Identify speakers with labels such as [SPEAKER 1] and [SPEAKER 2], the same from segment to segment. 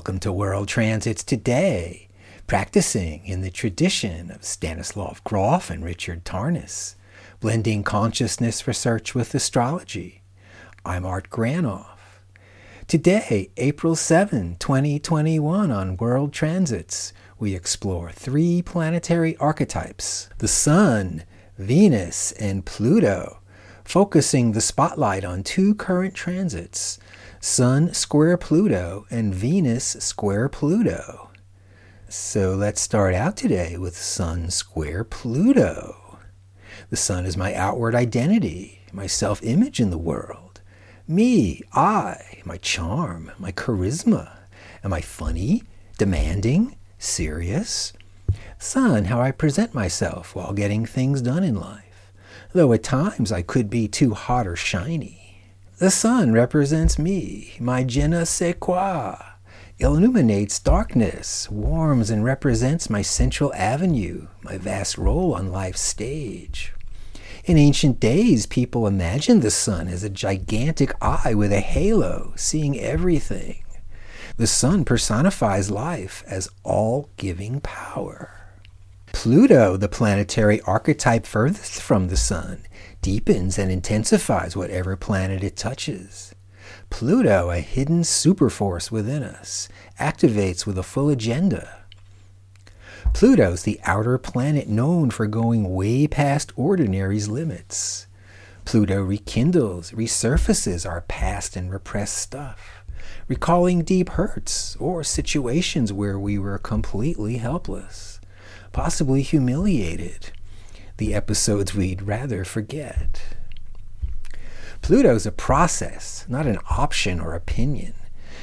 [SPEAKER 1] Welcome to World Transits Today, practicing in the tradition of Stanislav Grof and Richard Tarnas, blending consciousness research with astrology. I'm Art Granoff. Today, April 7, 2021, on World Transits, we explore three planetary archetypes the Sun, Venus, and Pluto, focusing the spotlight on two current transits Sun square Pluto and Venus square Pluto. So let's start out today with Sun square Pluto. The Sun is my outward identity, my self image in the world. Me, I, my charm, my charisma. Am I funny, demanding, serious? Sun, how I present myself while getting things done in life, though at times I could be too hot or shiny. The sun represents me, my je ne sais quoi, illuminates darkness, warms and represents my central avenue, my vast role on life's stage. In ancient days, people imagined the sun as a gigantic eye with a halo, seeing everything. The sun personifies life as all giving power. Pluto, the planetary archetype furthest from the sun, deepens and intensifies whatever planet it touches. Pluto, a hidden superforce within us, activates with a full agenda Pluto's the outer planet known for going way past ordinary's limits. Pluto rekindles, resurfaces our past and repressed stuff, recalling deep hurts or situations where we were completely helpless, possibly humiliated, the episodes we'd rather forget. Pluto's a process, not an option or opinion,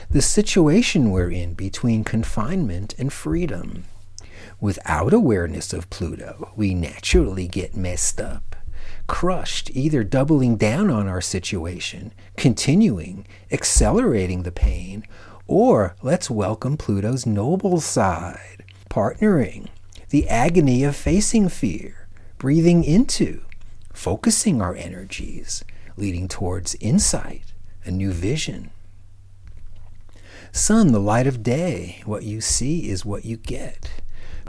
[SPEAKER 1] the situation we're in between confinement and freedom. Without awareness of Pluto, we naturally get messed up, crushed, either doubling down on our situation, continuing, accelerating the pain, or let's welcome Pluto's noble side, partnering, the agony of facing fear, breathing into, focusing our energies, leading towards insight, a new vision. Sun, the light of day, what you see is what you get.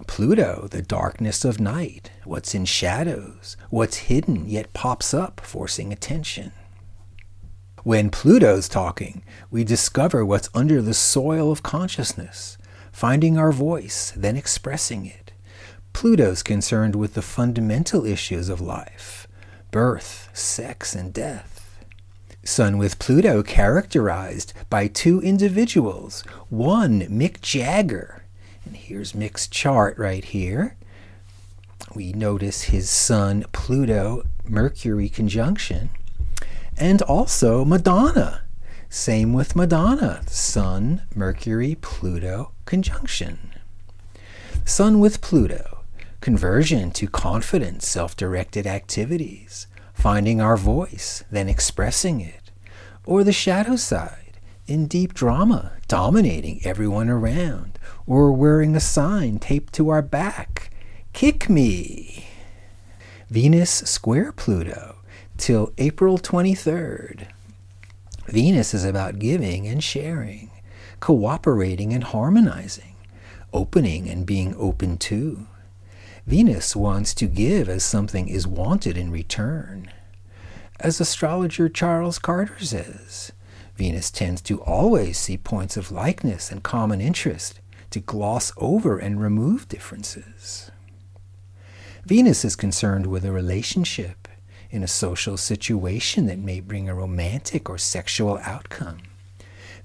[SPEAKER 1] Pluto, the darkness of night, what's in shadows, what's hidden yet pops up, forcing attention. When Pluto's talking, we discover what's under the soil of consciousness, finding our voice, then expressing it. Pluto's concerned with the fundamental issues of life birth, sex, and death. Sun with Pluto characterized by two individuals one, Mick Jagger, and here's Mick's chart right here. We notice his sun Pluto Mercury conjunction. And also Madonna. Same with Madonna. Sun, Mercury, Pluto conjunction. Sun with Pluto. Conversion to confident, self directed activities. Finding our voice, then expressing it. Or the shadow side, in deep drama, dominating everyone around or wearing a sign taped to our back Kick me! Venus square Pluto till April 23rd. Venus is about giving and sharing, cooperating and harmonizing, opening and being open to. Venus wants to give as something is wanted in return. As astrologer Charles Carter says, Venus tends to always see points of likeness and common interest to gloss over and remove differences. Venus is concerned with a relationship in a social situation that may bring a romantic or sexual outcome.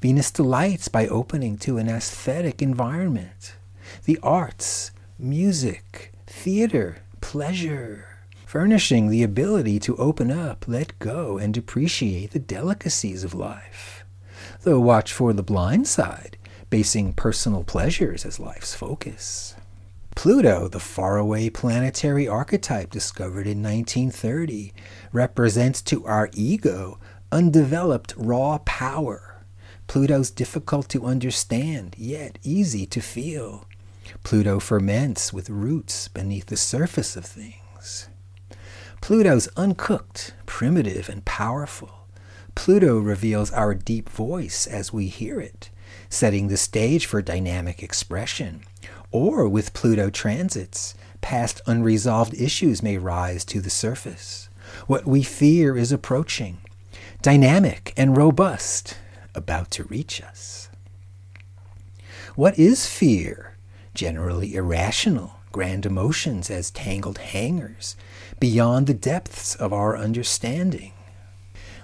[SPEAKER 1] Venus delights by opening to an aesthetic environment, the arts, music, theater, pleasure, furnishing the ability to open up, let go, and appreciate the delicacies of life. Though watch for the blind side, basing personal pleasures as life's focus. Pluto, the faraway planetary archetype discovered in 1930, represents to our ego undeveloped raw power. Pluto's difficult to understand, yet easy to feel. Pluto ferments with roots beneath the surface of things. Pluto's uncooked, primitive, and powerful. Pluto reveals our deep voice as we hear it setting the stage for dynamic expression. Or with Pluto transits, past unresolved issues may rise to the surface. What we fear is approaching, dynamic and robust, about to reach us. What is fear? Generally irrational, grand emotions as tangled hangers, beyond the depths of our understanding.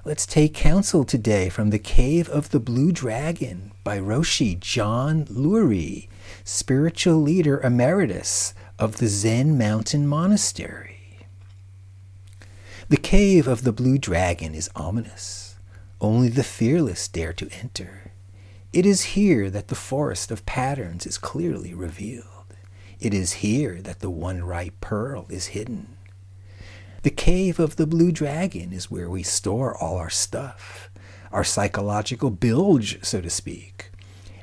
[SPEAKER 1] Let's take counsel today from The Cave of the Blue Dragon by Roshi John Loori, spiritual leader emeritus of the Zen Mountain Monastery. The Cave of the Blue Dragon is ominous. Only the fearless dare to enter. It is here that the forest of patterns is clearly revealed. It is here that the one ripe pearl is hidden. The cave of the blue dragon is where we store all our stuff, our psychological bilge, so to speak.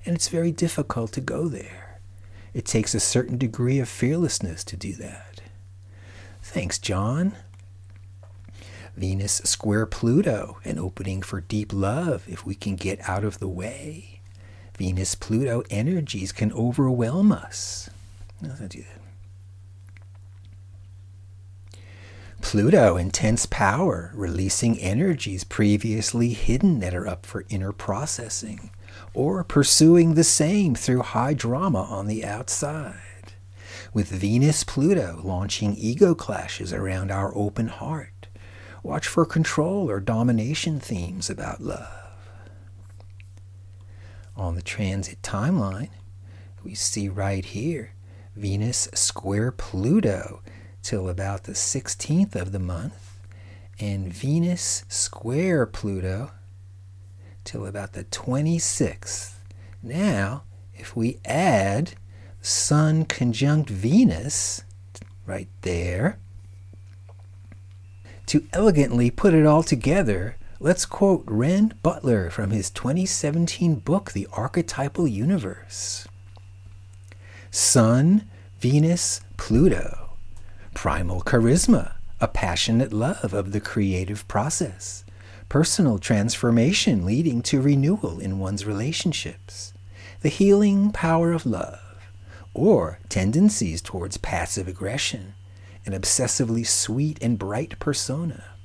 [SPEAKER 1] And it's very difficult to go there. It takes a certain degree of fearlessness to do that. Thanks, John. Venus square Pluto, an opening for deep love if we can get out of the way. Venus Pluto energies can overwhelm us. Do that. Pluto, intense power, releasing energies previously hidden that are up for inner processing, or pursuing the same through high drama on the outside. With Venus Pluto launching ego clashes around our open heart, watch for control or domination themes about love. On the transit timeline, we see right here Venus square Pluto till about the 16th of the month, and Venus square Pluto till about the 26th. Now, if we add Sun conjunct Venus right there, to elegantly put it all together, let's quote Renn Butler from his 2017 book, The Archetypal Universe. Sun, Venus, Pluto. Primal charisma, a passionate love of the creative process, personal transformation leading to renewal in one's relationships, the healing power of love, or tendencies towards passive aggression, an obsessively sweet and bright persona,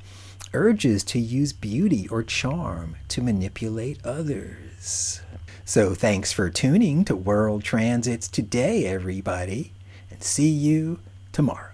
[SPEAKER 1] urges to use beauty or charm to manipulate others. So, thanks for tuning to World Transits today, everybody, and see you tomorrow.